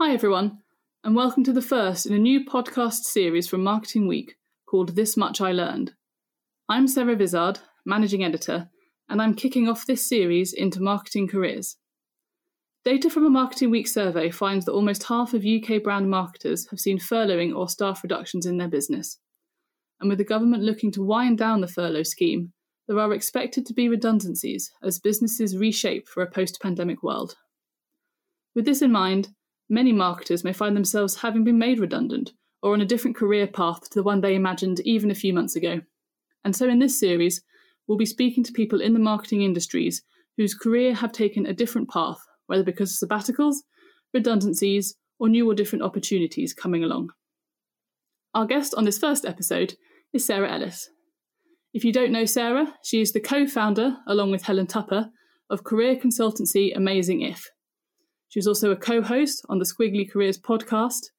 Hi, everyone, and welcome to the first in a new podcast series from Marketing Week called This Much I Learned. I'm Sarah Vizard, Managing Editor, and I'm kicking off this series into marketing careers. Data from a Marketing Week survey finds that almost half of UK brand marketers have seen furloughing or staff reductions in their business. And with the government looking to wind down the furlough scheme, there are expected to be redundancies as businesses reshape for a post pandemic world. With this in mind, Many marketers may find themselves having been made redundant or on a different career path to the one they imagined even a few months ago. And so in this series, we'll be speaking to people in the marketing industries whose career have taken a different path, whether because of sabbaticals, redundancies, or new or different opportunities coming along. Our guest on this first episode is Sarah Ellis. If you don't know Sarah, she is the co founder, along with Helen Tupper, of career consultancy Amazing If, she was also a co host on the Squiggly Careers podcast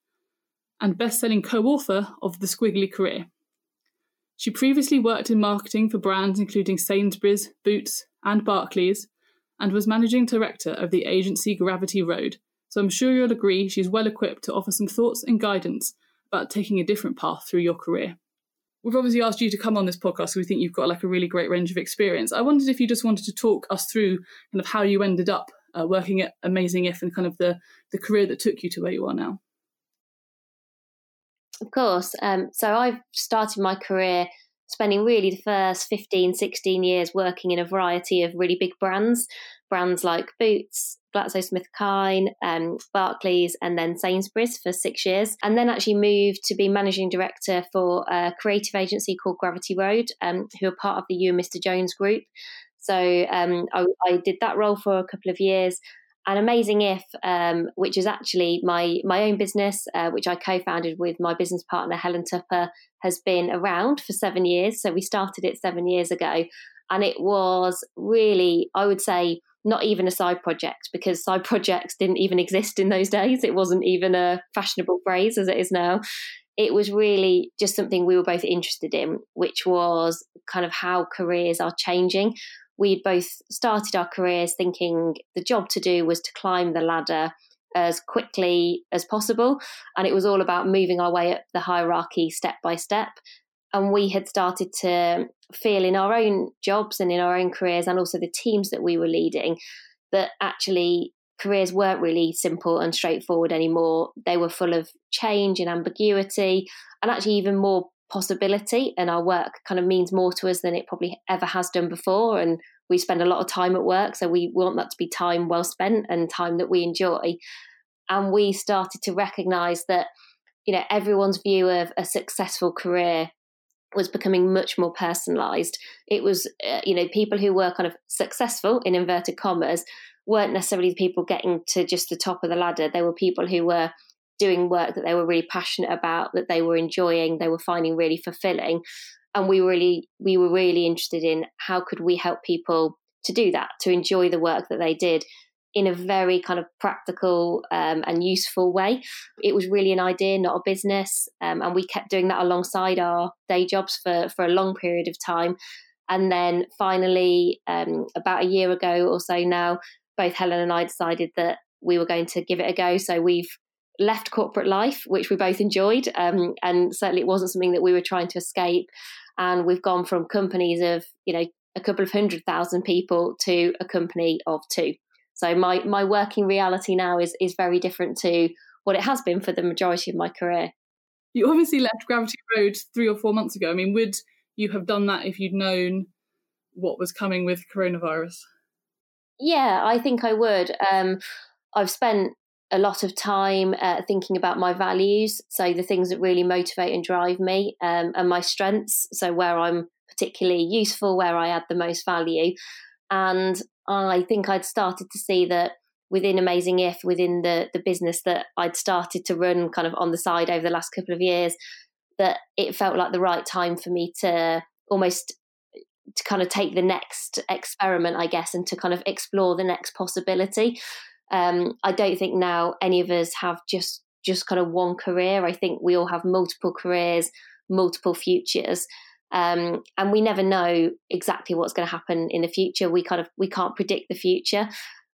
and best selling co author of The Squiggly Career. She previously worked in marketing for brands including Sainsbury's, Boots, and Barclays, and was managing director of the agency Gravity Road. So I'm sure you'll agree she's well equipped to offer some thoughts and guidance about taking a different path through your career. We've obviously asked you to come on this podcast because we think you've got like a really great range of experience. I wondered if you just wanted to talk us through kind of how you ended up uh, working at Amazing If and kind of the the career that took you to where you are now? Of course. Um, so I've started my career spending really the first 15, 16 years working in a variety of really big brands, brands like Boots, GlaxoSmithKline, um, Barclays, and then Sainsbury's for six years. And then actually moved to be managing director for a creative agency called Gravity Road, um, who are part of the You and Mr. Jones group. So um, I, I, did that role for a couple of years. And Amazing If, um, which is actually my my own business, uh, which I co-founded with my business partner Helen Tupper, has been around for seven years. So we started it seven years ago, and it was really, I would say, not even a side project because side projects didn't even exist in those days. It wasn't even a fashionable phrase as it is now. It was really just something we were both interested in, which was kind of how careers are changing we'd both started our careers thinking the job to do was to climb the ladder as quickly as possible. And it was all about moving our way up the hierarchy step by step. And we had started to feel in our own jobs and in our own careers, and also the teams that we were leading, that actually careers weren't really simple and straightforward anymore. They were full of change and ambiguity, and actually even more possibility and our work kind of means more to us than it probably ever has done before and we spend a lot of time at work so we want that to be time well spent and time that we enjoy. And we started to recognize that you know everyone's view of a successful career was becoming much more personalized it was uh, you know people who were kind of successful in inverted commas weren't necessarily the people getting to just the top of the ladder. They were people who were doing work that they were really passionate about, that they were enjoying, they were finding really fulfilling. And we really we were really interested in how could we help people to do that, to enjoy the work that they did in a very kind of practical um, and useful way. It was really an idea, not a business, um, and we kept doing that alongside our day jobs for for a long period of time. And then finally, um, about a year ago or so now, both Helen and I decided that we were going to give it a go. So we've left corporate life, which we both enjoyed, um, and certainly it wasn't something that we were trying to escape. And we've gone from companies of you know a couple of hundred thousand people to a company of two. So my my working reality now is is very different to what it has been for the majority of my career. You obviously left Gravity Road three or four months ago. I mean, would you have done that if you'd known what was coming with coronavirus? Yeah, I think I would. Um, I've spent a lot of time uh, thinking about my values. So the things that really motivate and drive me um, and my strengths. So where I'm particularly useful, where I add the most value. And I think I'd started to see that within Amazing If, within the, the business that I'd started to run kind of on the side over the last couple of years, that it felt like the right time for me to almost to kind of take the next experiment, I guess, and to kind of explore the next possibility. Um, I don't think now any of us have just just kind of one career. I think we all have multiple careers, multiple futures. Um, and we never know exactly what's going to happen in the future. We kind of we can't predict the future.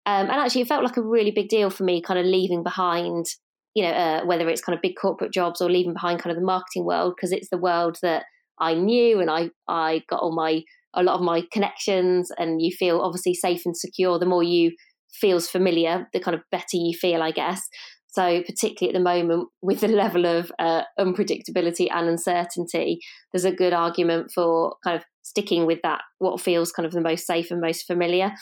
Um, and actually, it felt like a really big deal for me, kind of leaving behind you know, uh, whether it's kind of big corporate jobs or leaving behind kind of the marketing world, because it's the world that I knew and I, I got all my, a lot of my connections and you feel obviously safe and secure. The more you feels familiar, the kind of better you feel, I guess. So, particularly at the moment, with the level of uh, unpredictability and uncertainty, there's a good argument for kind of sticking with that, what feels kind of the most safe and most familiar.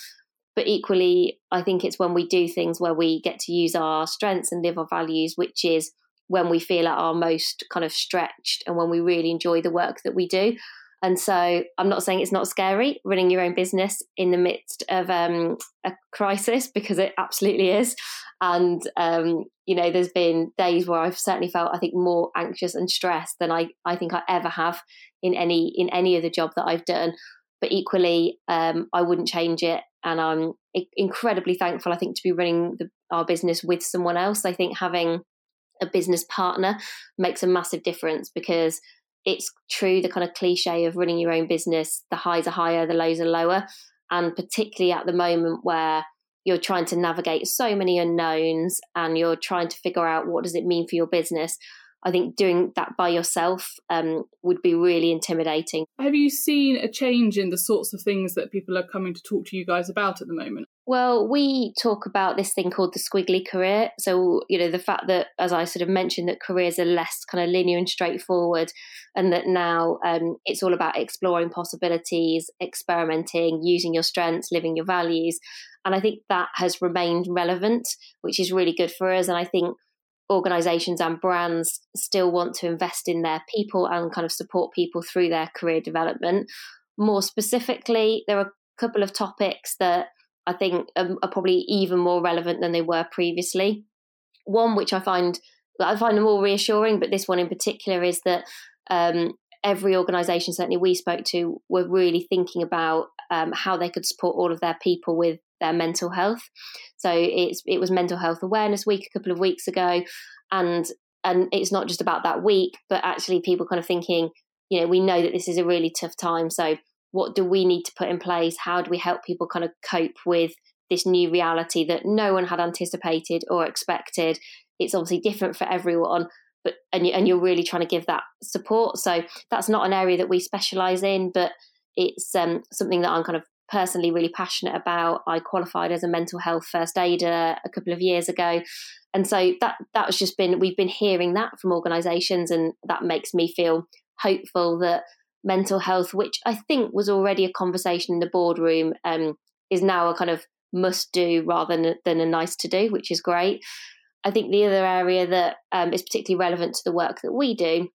But equally, I think it's when we do things where we get to use our strengths and live our values, which is when we feel at our most kind of stretched and when we really enjoy the work that we do. And so I'm not saying it's not scary running your own business in the midst of um, a crisis because it absolutely is. And, um, you know, there's been days where I've certainly felt, I think, more anxious and stressed than I, I think I ever have in any in any of the job that I've done. But equally, um, I wouldn't change it. And I'm incredibly thankful, I think, to be running the, our business with someone else. I think having a business partner makes a massive difference because it's true the kind of cliche of running your own business the highs are higher the lows are lower and particularly at the moment where you're trying to navigate so many unknowns and you're trying to figure out what does it mean for your business I think doing that by yourself um, would be really intimidating. Have you seen a change in the sorts of things that people are coming to talk to you guys about at the moment? Well, we talk about this thing called the squiggly career. So, you know, the fact that, as I sort of mentioned, that careers are less kind of linear and straightforward, and that now um, it's all about exploring possibilities, experimenting, using your strengths, living your values. And I think that has remained relevant, which is really good for us. And I think organizations and brands still want to invest in their people and kind of support people through their career development. More specifically, there are a couple of topics that I think are, are probably even more relevant than they were previously. One which I find I find more reassuring, but this one in particular is that um, every organisation, certainly we spoke to, were really thinking about um, how they could support all of their people with their mental health. So it's it was Mental Health Awareness Week a couple of weeks ago, and and it's not just about that week, but actually people kind of thinking, you know, we know that this is a really tough time, so what do we need to put in place? How do we help people kind of cope with this new reality that no one had anticipated or expected? It's obviously different for everyone, but and, and you're really trying to give that support. So that's not an area that we specialize in, but it's um, something that I'm kind of personally really passionate about. I qualified as a mental health first aider a couple of years ago. And so that that was just been we've been hearing that from organizations and that makes me feel hopeful that mental health, which I think was already a conversation in the boardroom, um, is now a kind of must do rather than, than a nice to do, which is great. I think the other area that um, is particularly relevant to the work that we do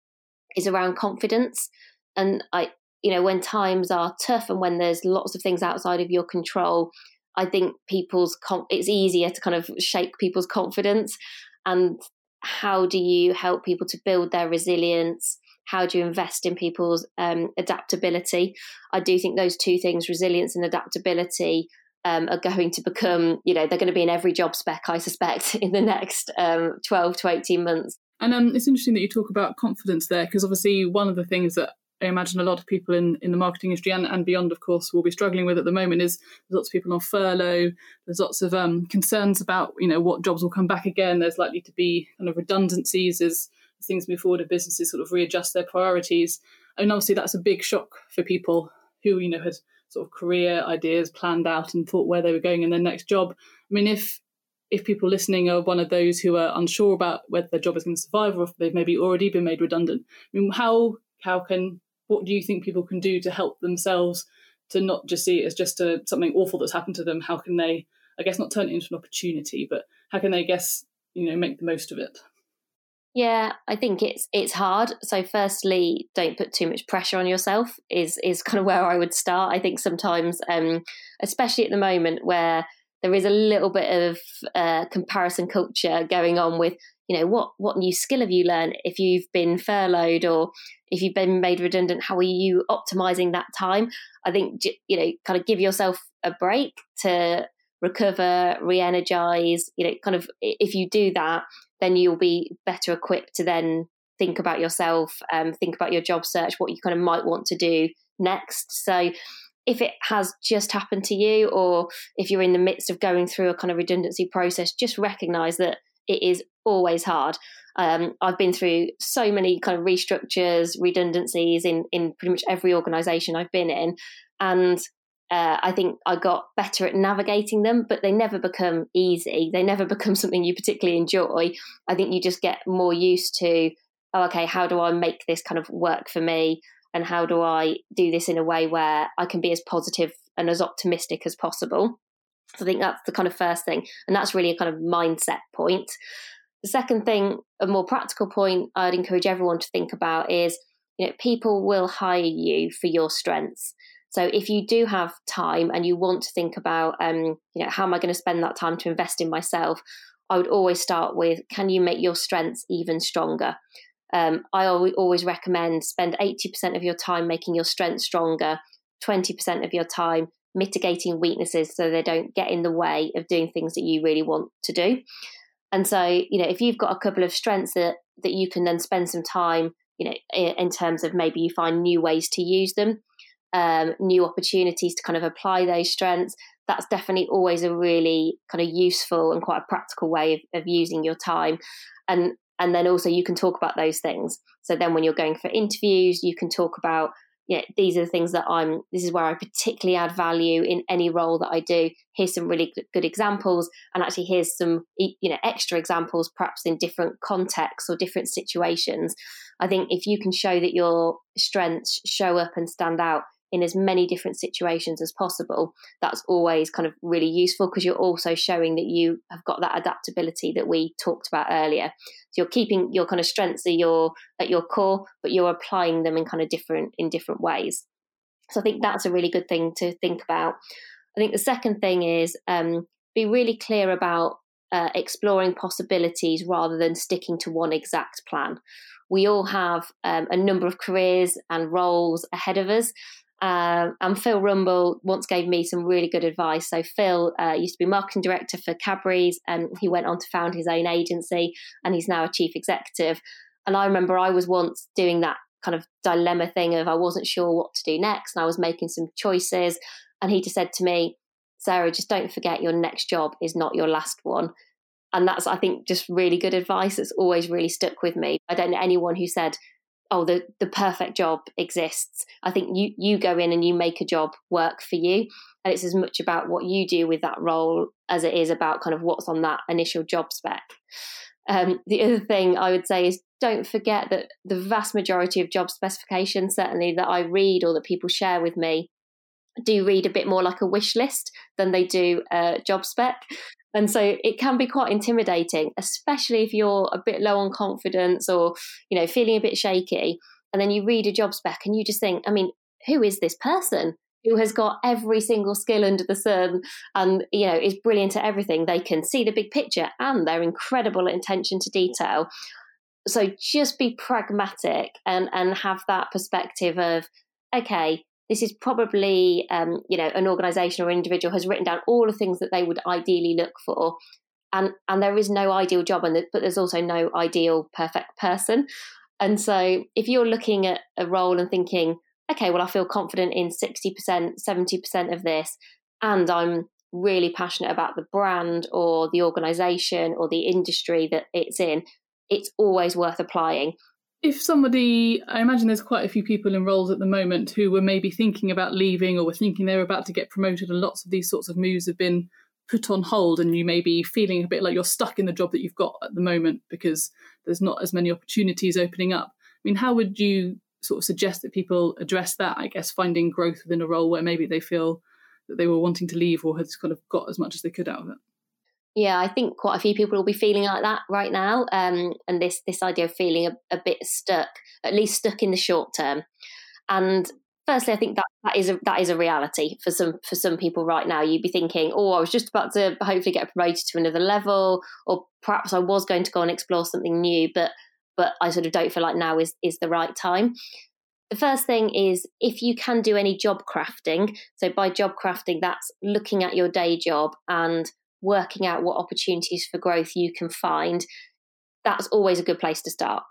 is around confidence. And I, you know, when times are tough and when there's lots of things outside of your control, I think people's it's easier to kind of shake people's confidence. And how do you help people to build their resilience? How do you invest in people's um, adaptability? I do think those two things, resilience and adaptability, um, are going to become, you know, they're going to be in every job spec, I suspect, in the next um, 12 to 18 months. And um, it's interesting that you talk about confidence there, because obviously one of the things that I imagine a lot of people in, in the marketing industry and, and beyond, of course, will be struggling with at the moment is there's lots of people on furlough. There's lots of um, concerns about, you know, what jobs will come back again. There's likely to be kind of redundancies as things move forward and businesses sort of readjust their priorities. And obviously that's a big shock for people who, you know, had sort of career ideas planned out and thought where they were going in their next job. I mean, if if people listening are one of those who are unsure about whether their job is going to survive or if they've maybe already been made redundant, I mean, how how can what do you think people can do to help themselves to not just see it as just a, something awful that's happened to them? How can they, I guess, not turn it into an opportunity, but how can they, guess, you know, make the most of it? Yeah, I think it's it's hard. So firstly, don't put too much pressure on yourself is is kind of where I would start. I think sometimes um especially at the moment where there is a little bit of uh, comparison culture going on with you know what what new skill have you learned if you've been furloughed or if you've been made redundant how are you optimizing that time i think you know kind of give yourself a break to recover re-energize you know kind of if you do that then you'll be better equipped to then think about yourself, um, think about your job search, what you kind of might want to do next. So if it has just happened to you, or if you're in the midst of going through a kind of redundancy process, just recognize that it is always hard. Um, I've been through so many kind of restructures, redundancies in in pretty much every organisation I've been in, and uh, I think I got better at navigating them, but they never become easy. They never become something you particularly enjoy. I think you just get more used to, oh, okay, how do I make this kind of work for me? And how do I do this in a way where I can be as positive and as optimistic as possible? So I think that's the kind of first thing. And that's really a kind of mindset point. The second thing, a more practical point I'd encourage everyone to think about is, you know, people will hire you for your strengths. So if you do have time and you want to think about, um, you know, how am I going to spend that time to invest in myself? I would always start with, can you make your strengths even stronger? Um, I always recommend spend 80% of your time making your strengths stronger, 20% of your time mitigating weaknesses so they don't get in the way of doing things that you really want to do. And so, you know, if you've got a couple of strengths that that you can then spend some time, you know, in terms of maybe you find new ways to use them, um, new opportunities to kind of apply those strengths, that's definitely always a really kind of useful and quite a practical way of, of using your time. And and then also you can talk about those things. So then when you're going for interviews, you can talk about know, these are the things that I'm, this is where I particularly add value in any role that I do. Here's some really good examples. And actually, here's some, you know, extra examples, perhaps in different contexts or different situations. I think if you can show that your strengths show up and stand out, in as many different situations as possible, that's always kind of really useful because you're also showing that you have got that adaptability that we talked about earlier. So you're keeping your kind of strengths at your at your core, but you're applying them in kind of different in different ways. So I think that's a really good thing to think about. I think the second thing is um, be really clear about uh, exploring possibilities rather than sticking to one exact plan. We all have um, a number of careers and roles ahead of us. Um, and Phil Rumbol once gave me some really good advice. So Phil uh, used to be marketing director for Cadbury's, and he went on to found his own agency, and he's now a chief executive. And I remember I was once doing that kind of dilemma thing of I wasn't sure what to do next, and I was making some choices. And he just said to me, "Sarah, just don't forget your next job is not your last one." And that's, I think, just really good advice. It's always really stuck with me. I don't know anyone who said, oh the the perfect job exists. I think you you go in and you make a job work for you. And it's as much about what you do with that role as it is about kind of what's on that initial job spec. Um, the other thing i would say is don't forget that the vast majority of job specifications certainly that i read or that people share with me do read a bit more like a wish list than they do a job spec and so it can be quite intimidating, especially if you're a bit low on confidence or, you know, feeling a bit shaky. And then you read a job spec and you just think, I mean, who is this person? who has got every single skill under the sun and you know is brilliant at everything they can see the big picture and they're incredible at attention to detail so just be pragmatic and and have that perspective of okay this is probably um, you know an organization or an individual has written down all the things that they would ideally look for. And and there is no ideal job and but there's also no ideal perfect person. And so if you're looking at a role and thinking okay well i feel confident in 60% 70% of this and i'm really passionate about the brand or the organization or the industry that it's in it's always worth applying if somebody, I imagine there's quite a few people in roles at the moment who were maybe thinking about leaving or were thinking they were about to get promoted, and lots of these sorts of moves have been put on hold, and you may be feeling a bit like you're stuck in the job that you've got at the moment because there's not as many opportunities opening up. I mean, how would you sort of suggest that people address that? I guess finding growth within a role where maybe they feel that they were wanting to leave or had kind of got as much as they could out of it. Yeah, I think quite a few people will be feeling like that right now, um, and this this idea of feeling a, a, bit stuck, at least stuck in the short term. And firstly, I think that that is a that is a reality for some for some people right now. You'd be thinking, oh, I was just about to hopefully get promoted to another level, or perhaps I was going to go and explore something new, but but I sort of don't feel like now is is the right time. The first thing is if you can do any job crafting. So by job crafting, that's looking at your day job and working out what opportunities for growth you can find, that's always a good place to start.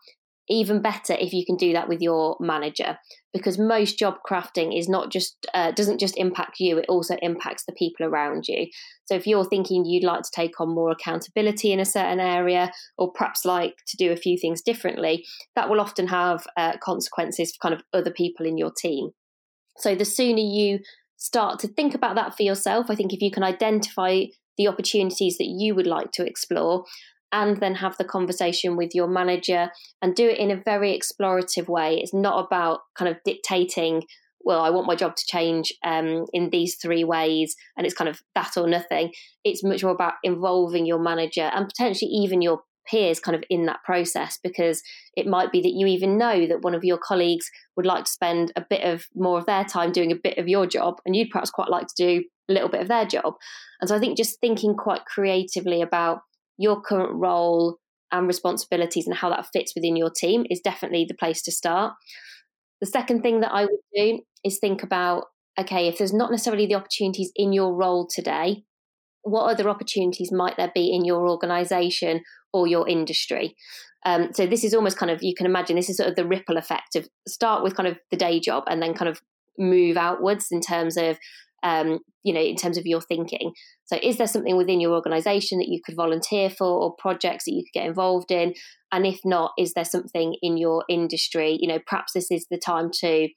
even better if you can do that with your manager because most job crafting is not just uh, doesn't just impact you it also impacts the people around you so if you're thinking you'd like to take on more accountability in a certain area or perhaps like to do a few things differently that will often have uh, consequences for kind of other people in your team so the sooner you start to think about that for yourself i think if you can identify the opportunities that you would like to explore and then have the conversation with your manager and do it in a very explorative way. It's not about kind of dictating, well, I want my job to change um, in these three ways, and it's kind of that or nothing. It's much more about involving your manager and potentially even your peers kind of in that process because it might be that you even know that one of your colleagues would like to spend a bit of more of their time doing a bit of your job and you'd perhaps quite like to do a little bit of their job and so i think just thinking quite creatively about your current role and responsibilities and how that fits within your team is definitely the place to start. The second thing that I would do is think about okay, if there's not necessarily the opportunities in your role today, what other opportunities might there be in your organization or your industry? Um, so this is almost kind of you can imagine this is sort of the ripple effect of start with kind of the day job and then kind of move outwards in terms of um, you know, in terms of your thinking. So, is there something within your organization that you could volunteer for or projects that you could get involved in? And if not, is there something in your industry? You know, perhaps this is the time to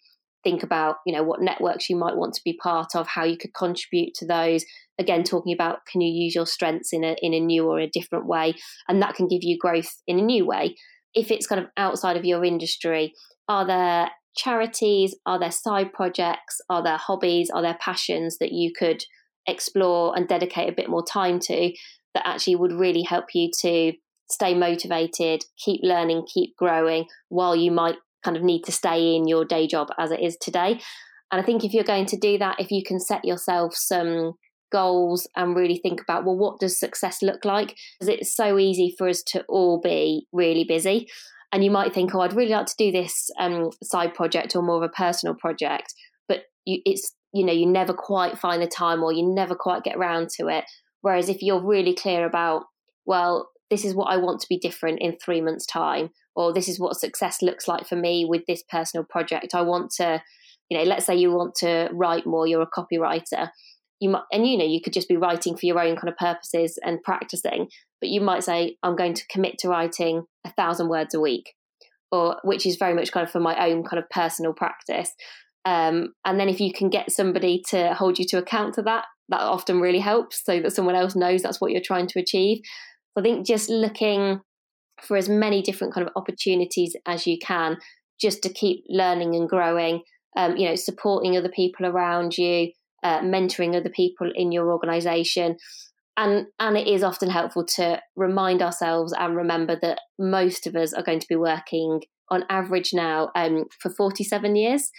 think about, you know, what networks you might want to be part of, how you could contribute to those. Again, talking about can you use your strengths in a in a new or a different way, and that can give you growth in a new way. If it's kind of outside of your industry, are there charities? Are there side projects? Are there hobbies? Are there passions that you could explore and dedicate a bit more time to that actually would really help you to stay motivated, keep learning, keep growing while you might kind of need to stay in your day job as it is today? And I think if you're going to do that, if you can set yourself some goals and really think about, well, what does success look like? Because it's so easy for us to all be really busy and you might think, oh, I'd really like to do this um, side project or more of a personal project, but you, it's you know you never quite find the time or you never quite get around to it. Whereas if you're really clear about, well, this is what I want to be different in three months' time, or this is what success looks like for me with this personal project. I want to, you know, let's say you want to write more, you're a copywriter you might and you know you could just be writing for your own kind of purposes and practicing but you might say i'm going to commit to writing a thousand words a week or which is very much kind of for my own kind of personal practice um, and then if you can get somebody to hold you to account to that that often really helps so that someone else knows that's what you're trying to achieve so i think just looking for as many different kind of opportunities as you can just to keep learning and growing um, you know supporting other people around you uh, mentoring other people in your organization. And and it is often helpful to remind ourselves and remember that most of us are going to be working on average now um, for 47 years.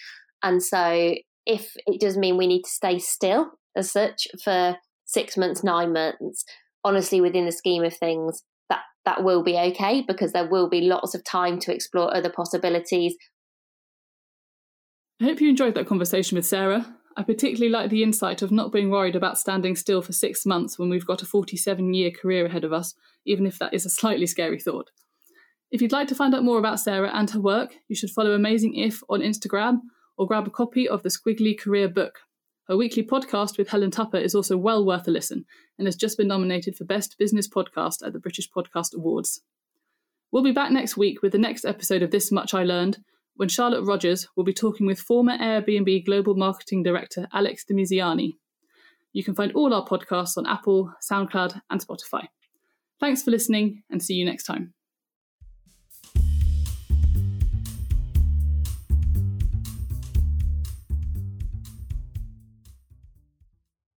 And so if it does mean we need to stay still as such for six months nine months honestly within the scheme of things that that will be okay because there will be lots of time to explore other possibilities i hope you enjoyed that conversation with sarah I particularly like the insight of not being worried about standing still for six months when we've got a 47 year career ahead of us, even if that is a slightly scary thought. If you'd like to find out more about Sarah and her work, you should follow Amazing If on Instagram or grab a copy of the Squiggly Career Book. Her weekly podcast with Helen Tupper is also well worth a listen and has just been nominated for Best Business Podcast at the British Podcast Awards. We'll be back next week with the next episode of This Much I Learned, when Charlotte Rogers will be talking with former Airbnb Global Marketing Director Alex Dimiziani. You can find all our podcasts on Apple, SoundCloud, and Spotify. Thanks for listening, and see you next time.